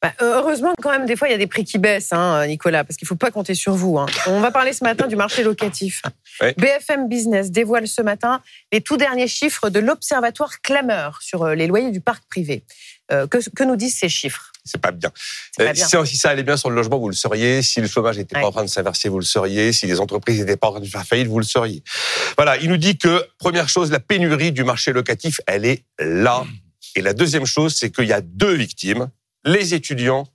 Bah, heureusement, quand même, des fois, il y a des prix qui baissent, hein, Nicolas, parce qu'il ne faut pas compter sur vous. Hein. On va parler ce matin du marché locatif. BFM Business dévoile ce matin les tout derniers chiffres de l'Observatoire Clameur sur euh, les loyers du parc privé. Euh, que, que nous disent ces chiffres? C'est pas bien. Pas bien. Si, ça allait bien sur le logement, vous le sauriez. Si le chômage n'était pas en train de s'inverser, vous le sauriez. Si les entreprises n'étaient pas en train de faire faillite, vous le sauriez. Voilà, il nous dit que, première chose, la pénurie du marché locatif, elle est là. Et la deuxième chose, c'est qu'il y a deux victimes, les étudiants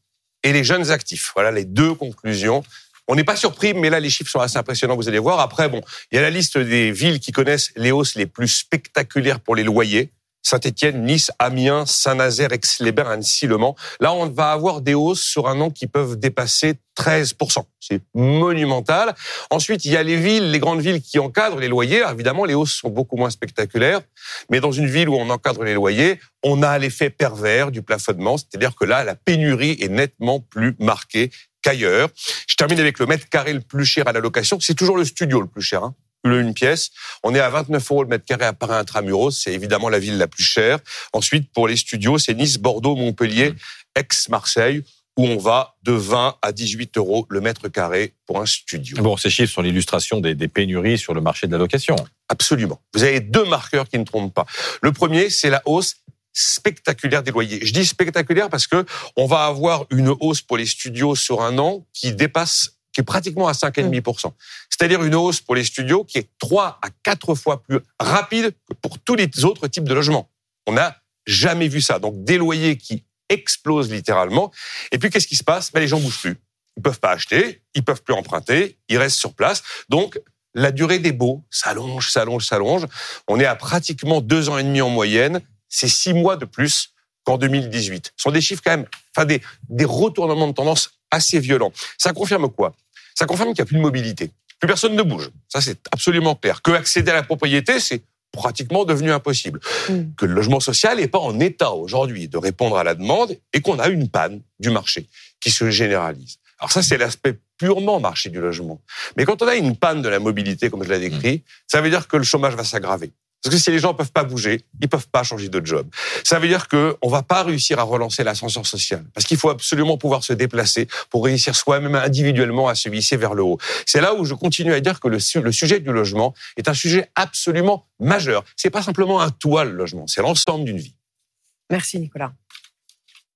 et les jeunes actifs. Voilà les deux conclusions. On n'est pas surpris, mais là, les chiffres sont assez impressionnants, vous allez voir. Après, bon, il y a la liste des villes qui connaissent les hausses les plus spectaculaires pour les loyers. Saint-Étienne, Nice, Amiens, Saint-Nazaire, Aix-les-Bains, Annecy, Le Mans. Là, on va avoir des hausses sur un an qui peuvent dépasser 13%. C'est monumental. Ensuite, il y a les villes, les grandes villes qui encadrent les loyers. évidemment, les hausses sont beaucoup moins spectaculaires. Mais dans une ville où on encadre les loyers, on a l'effet pervers du plafonnement. C'est-à-dire que là, la pénurie est nettement plus marquée qu'ailleurs. Je termine avec le mètre carré le plus cher à la location. C'est toujours le studio le plus cher. Hein une pièce. On est à 29 euros le mètre carré à Paris intramuros. C'est évidemment la ville la plus chère. Ensuite, pour les studios, c'est Nice, Bordeaux, Montpellier, mmh. Aix-Marseille où on va de 20 à 18 euros le mètre carré pour un studio. Bon, ces chiffres sont l'illustration des, des, pénuries sur le marché de la location. Absolument. Vous avez deux marqueurs qui ne trompent pas. Le premier, c'est la hausse spectaculaire des loyers. Je dis spectaculaire parce que on va avoir une hausse pour les studios sur un an qui dépasse qui est pratiquement à 5,5%. C'est-à-dire une hausse pour les studios qui est 3 à 4 fois plus rapide que pour tous les autres types de logements. On n'a jamais vu ça. Donc des loyers qui explosent littéralement. Et puis qu'est-ce qui se passe? Ben, Les gens bougent plus. Ils peuvent pas acheter, ils peuvent plus emprunter, ils restent sur place. Donc la durée des baux s'allonge, s'allonge, s'allonge. On est à pratiquement deux ans et demi en moyenne. C'est six mois de plus qu'en 2018. Ce sont des chiffres quand même, enfin des, des retournements de tendance assez violents. Ça confirme quoi? Ça confirme qu'il n'y a plus de mobilité. Plus personne ne bouge. Ça, c'est absolument clair. Que accéder à la propriété, c'est pratiquement devenu impossible. Mm. Que le logement social n'est pas en état aujourd'hui de répondre à la demande et qu'on a une panne du marché qui se généralise. Alors ça, c'est l'aspect purement marché du logement. Mais quand on a une panne de la mobilité, comme je l'ai décrit, mm. ça veut dire que le chômage va s'aggraver. Parce que si les gens peuvent pas bouger, ils peuvent pas changer de job. Ça veut dire qu'on ne va pas réussir à relancer l'ascenseur social. Parce qu'il faut absolument pouvoir se déplacer pour réussir soi-même individuellement à se visser vers le haut. C'est là où je continue à dire que le, le sujet du logement est un sujet absolument majeur. C'est pas simplement un toit, le logement. C'est l'ensemble d'une vie. Merci, Nicolas.